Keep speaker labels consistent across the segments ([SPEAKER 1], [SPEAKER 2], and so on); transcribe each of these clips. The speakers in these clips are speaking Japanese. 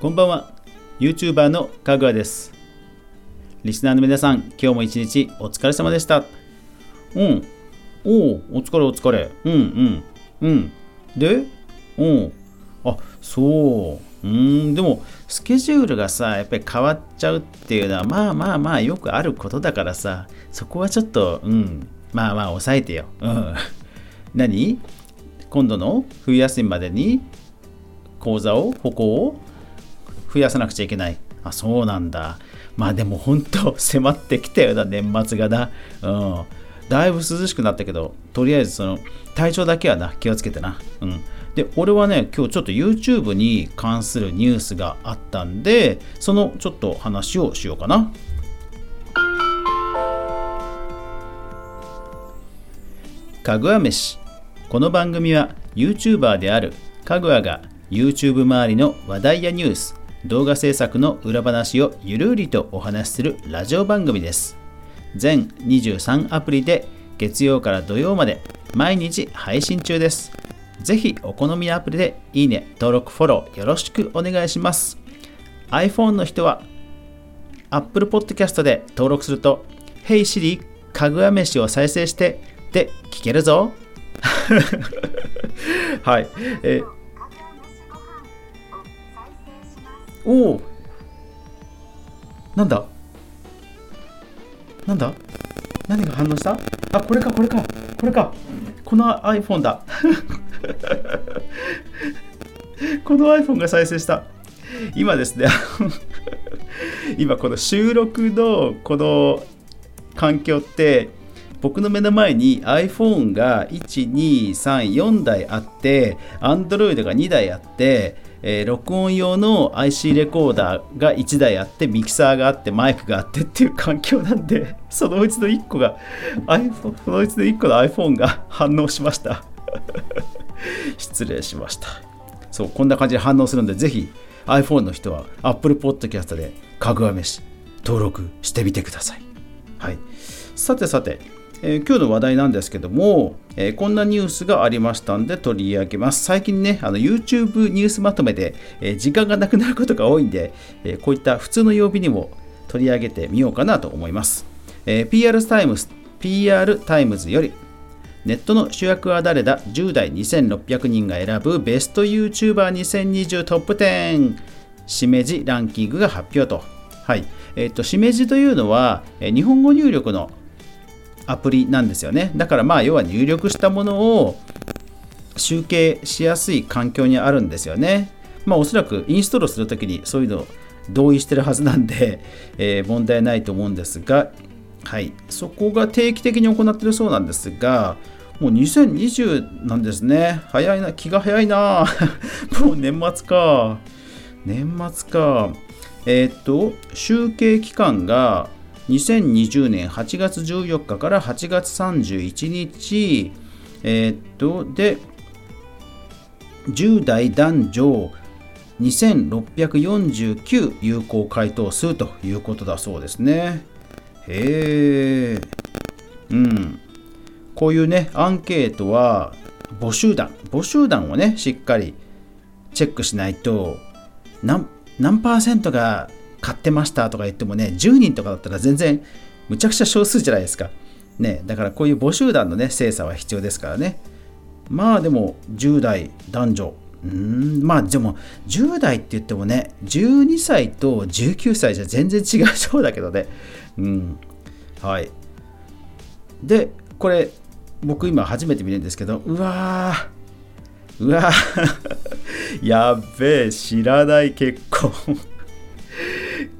[SPEAKER 1] こんばんは。YouTuber のかぐわです。リスナーの皆さん今日も一日お疲れ様でした。うん。おおお疲れお疲れ。うんうんうん。でう。んあそう。うんでもスケジュールがさやっぱり変わっちゃうっていうのはまあまあまあよくあることだからさそこはちょっとうん。まあまあ抑えてよ。うん。何？今度の冬休みまでに講座を歩行を増やさなくちゃいけない。あそうなんだ。まあでも本当 迫ってきたよな年末がな。うん。だいぶ涼しくなったけどとりあえずその体調だけはな気をつけてな。うん。で俺はね今日ちょっと YouTube に関するニュースがあったんでそのちょっと話をしようかな。かぐわ飯。この番組は YouTuber であるかぐわが YouTube 周りの話題やニュース動画制作の裏話をゆるりとお話しするラジオ番組です。全23アプリで月曜から土曜まで毎日配信中です。ぜひお好みのアプリでいいね、登録、フォローよろしくお願いします。iPhone の人は Apple Podcast で登録すると Hey Siri かぐわ飯を再生してで聞けるぞ。はい、えーおお。なんだ？なんだ？何が反応した？あこれかこれかこれか。この iPhone だ。この iPhone が再生した。今ですね。今この収録のこの環境って僕の目の前に iPhone が1234台あって Android が2台あってえー、録音用の IC レコーダーが1台あってミキサーがあってマイクがあってっていう環境なんで そのうちの1個が iPhone そのうちの1個の iPhone が反応しました。失礼しました。そうこんな感じで反応するんでぜひ iPhone の人は Apple Podcast でかぐわ飯登録してみてください。はい。さてさてえー、今日の話題なんですけども、えー、こんなニュースがありましたんで取り上げます。最近ね、あの YouTube ニュースまとめで、えー、時間がなくなることが多いんで、えこういった普通の曜日にも取り上げてみようかなと思います。え PR タイムズ PR タイムズよりネットの主役は誰だ ?10 代2600人が選ぶベスト YouTuber2020 トップ10しめじランキングが発表と。はい。えっ、と、しめじというのは、え日本語入力のアプリなんですよね。だからまあ要は入力したものを集計しやすい環境にあるんですよね。まあおそらくインストールするときにそういうの同意してるはずなんで、えー、問題ないと思うんですが、はい、そこが定期的に行ってるそうなんですが、もう2020なんですね。早いな、気が早いな。もう年末か。年末か。えっ、と、集計期間が2020年8月14日から8月31日、えー、っと、で、10代男女2649有効回答数ということだそうですね。へえ。うん。こういうね、アンケートは募集団、募集団をね、しっかりチェックしないと、何何パーセントが買ってましたとか言ってもね、10人とかだったら全然むちゃくちゃ少数じゃないですか。ね、だからこういう募集団のね、精査は必要ですからね。まあでも10代男女。うんまあでも10代って言ってもね、12歳と19歳じゃ全然違うそうだけどね。うん。はい。で、これ僕今初めて見るんですけど、うわー、うわ やっべえ、知らない結構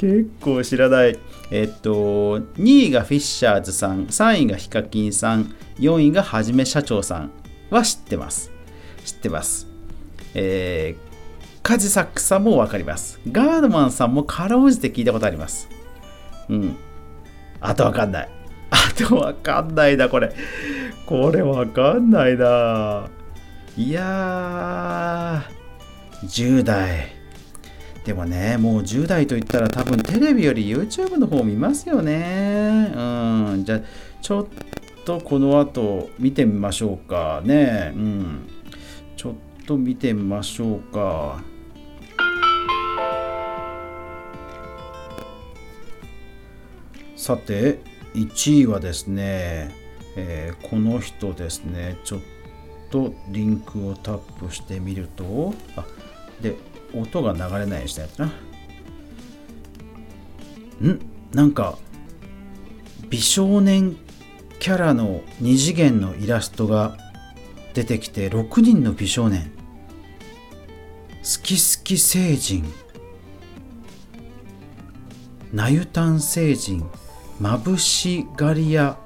[SPEAKER 1] 結構知らない。えっと、2位がフィッシャーズさん、3位がヒカキンさん、4位がはじめ社長さんは知ってます。知ってます。えー、カジサックさんもわかります。ガードマンさんもかろうじて聞いたことあります。うん。あとわかんない。あとわかんないな、これ。これわかんないな。いやー、10代。でもね、もう10代といったら多分テレビより YouTube の方見ますよね。うん。じゃあ、ちょっとこの後見てみましょうかね。うん。ちょっと見てみましょうか。さて、1位はですね、えー、この人ですね。ちょっとリンクをタップしてみると、あで、音が流れないようにしたやつな。ん？なんか美少年キャラの2次元のイラストが出てきて6人の美少年。好き好き星人。なゆたん星人。まぶしがり屋。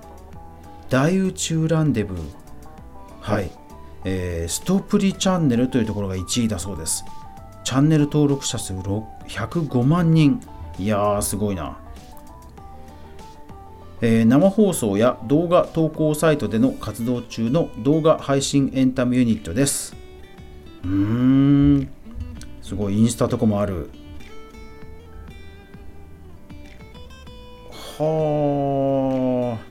[SPEAKER 1] 大宇宙ランデブー。はい、えー、ストプリチャンネルというところが1位だそうです。チャンネル登録者数105万人いやーすごいなえー、生放送や動画投稿サイトでの活動中の動画配信エンタメユニットです。うーん、すごいインスタとかもある。はあ。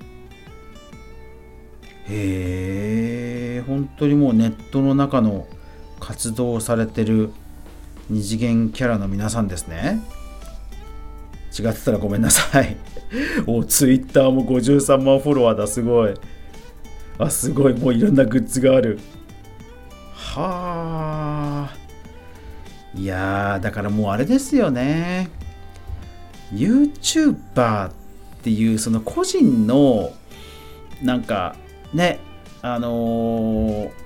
[SPEAKER 1] へえ、本当にもうネットの中の活動されてる二次元キャラの皆さんですね。違ってたらごめんなさい。お、ツイッターも53万フォロワーだ、すごい。あ、すごい、もういろんなグッズがある。はあ。いやだからもうあれですよね。YouTuber っていうその個人のなんかねあのー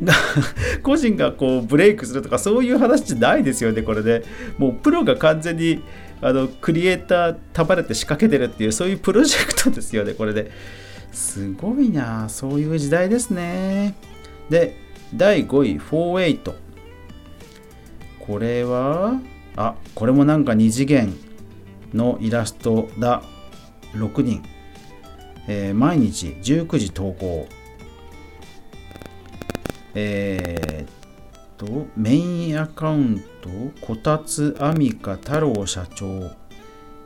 [SPEAKER 1] 個人がこうブレイクするとかそういう話じゃないですよねこれで、ね、もうプロが完全にあのクリエイター束ねて仕掛けてるっていうそういうプロジェクトですよねこれですごいなそういう時代ですね。で第5位48これはあこれもなんか2次元のイラストだ。6人、えー、毎日19時投稿。えー、っと、メインアカウント、こたつあみか太郎社長、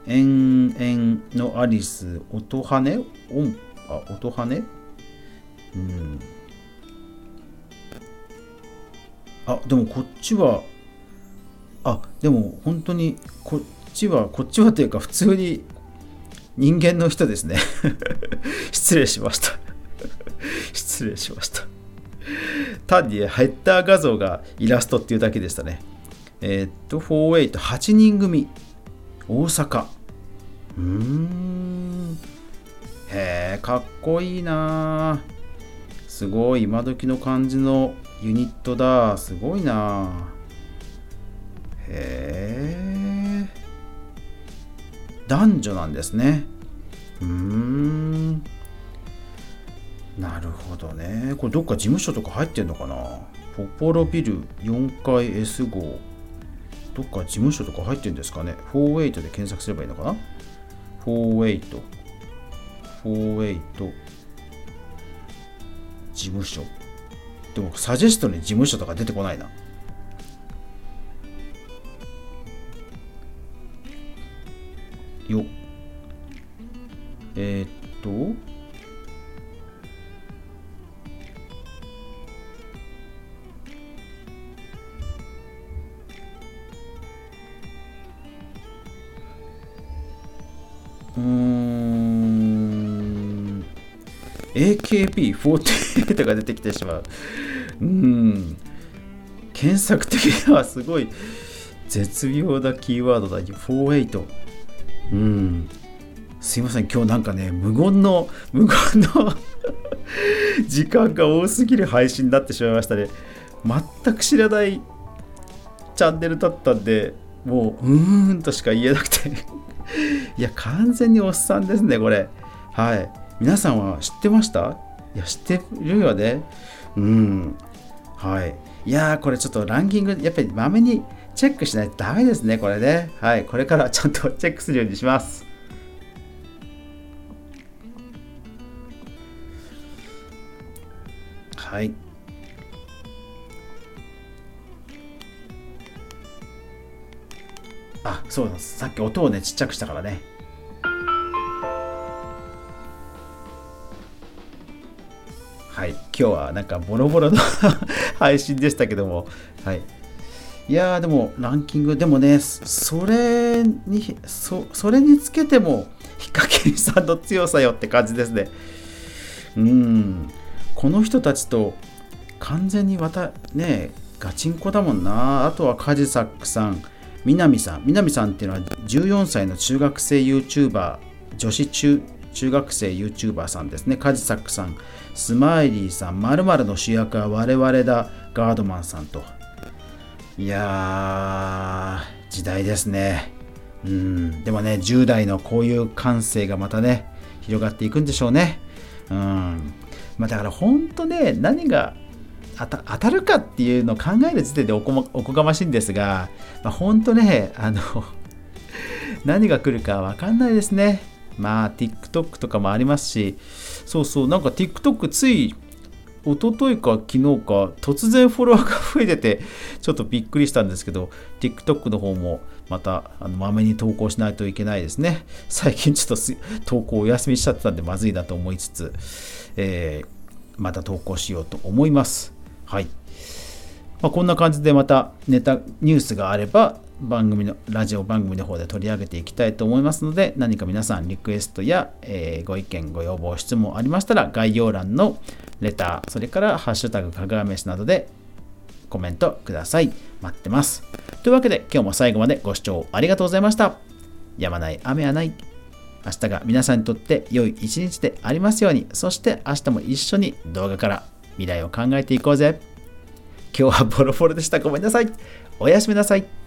[SPEAKER 1] えんえんのアリス、音羽ねおん、あ、音羽？ねうん。あ、でもこっちは、あ、でも本当にこっちは、こっちはというか普通に人間の人ですね。失礼しました。失礼しました。単にヘッダー画像がイラストっていうだけでしたね。えー、っと、48、8人組、大阪。うーん。へえ、かっこいいなすごい、今時の感じのユニットだ。すごいなへえ。男女なんですね。うーん。なるほどね。これどっか事務所とか入ってんのかな？ポポロビル4階 S 号。どっか事務所とか入ってんですかね ?48 で検索すればいいのかな ?48。48。事務所。でもサジェストに事務所とか出てこないな。よ。えー、っと、AKB48 が出てきてしまう。うん。検索的にはすごい絶妙なキーワードだ。48うん。すいません。今日なんかね無言の無言の 時間が多すぎる配信になってしまいましたね。全く知らないチャンネルだったんでもううーんとしか言えなくて。いや、完全におっさんですね、これ。はい。皆さんは知ってました？いや、知ってるよね。うん。はい。いや、これちょっとランキング、やっぱりまめにチェックしないとダメですね、これね。はい。これからちゃんとチェックするようにします。はい。あそうなんですさっき音をねちっちゃくしたからねはい。今日はなんかボロボロの 配信でしたけども。はい。いやーでもランキングでもねそれにそそれにつけてもヒカキンさんの強さよって感じですね。うん。この人たちと完全にわたねガチンコだもんな。あとはカジサックさん南さん。南さんっていうのは14歳の中学生 YouTuber 女子中中学生 YouTuber さんですね。カジサックさん。スマイリーさん。まるの主役は我々だ。ガードマンさんと。いやー時代ですね。うん。でもね10代のこういう感性がまたね広がっていくんでしょうね。うん。まあだから本当ね何が当たるかっていうのを考える時点でおこおこがましいんですが、まあ、本当ねあの何が来るか分かんないですね。まあ TikTok とかもありますしそうそうなんか TikTok つい一昨日か昨日か突然フォロワーが増えててちょっとびっくりしたんですけど TikTok の方もまたあのまめに投稿しないといけないですね。最近ちょっと投稿お休みしちゃってたんでまずいなと思いつつ、えー、また投稿しようと思います。はい、まあ、こんな感じでまたネタニュースがあれば番組のラジオ番組の方で取り上げていきたいと思いますので何か皆さんリクエストや、えー、ご意見ご要望質問ありましたら概要欄のレターそれからハッシュタグかぐわ飯などでコメントください。待ってます。というわけで今日も最後までご視聴ありがとうございました。やまない雨はない。明日が皆さんにとって良い一日でありますように。そして明日も一緒に動画から未来を考えていこうぜ。今日はボロボロでした。ごめんなさい。おやすみなさい。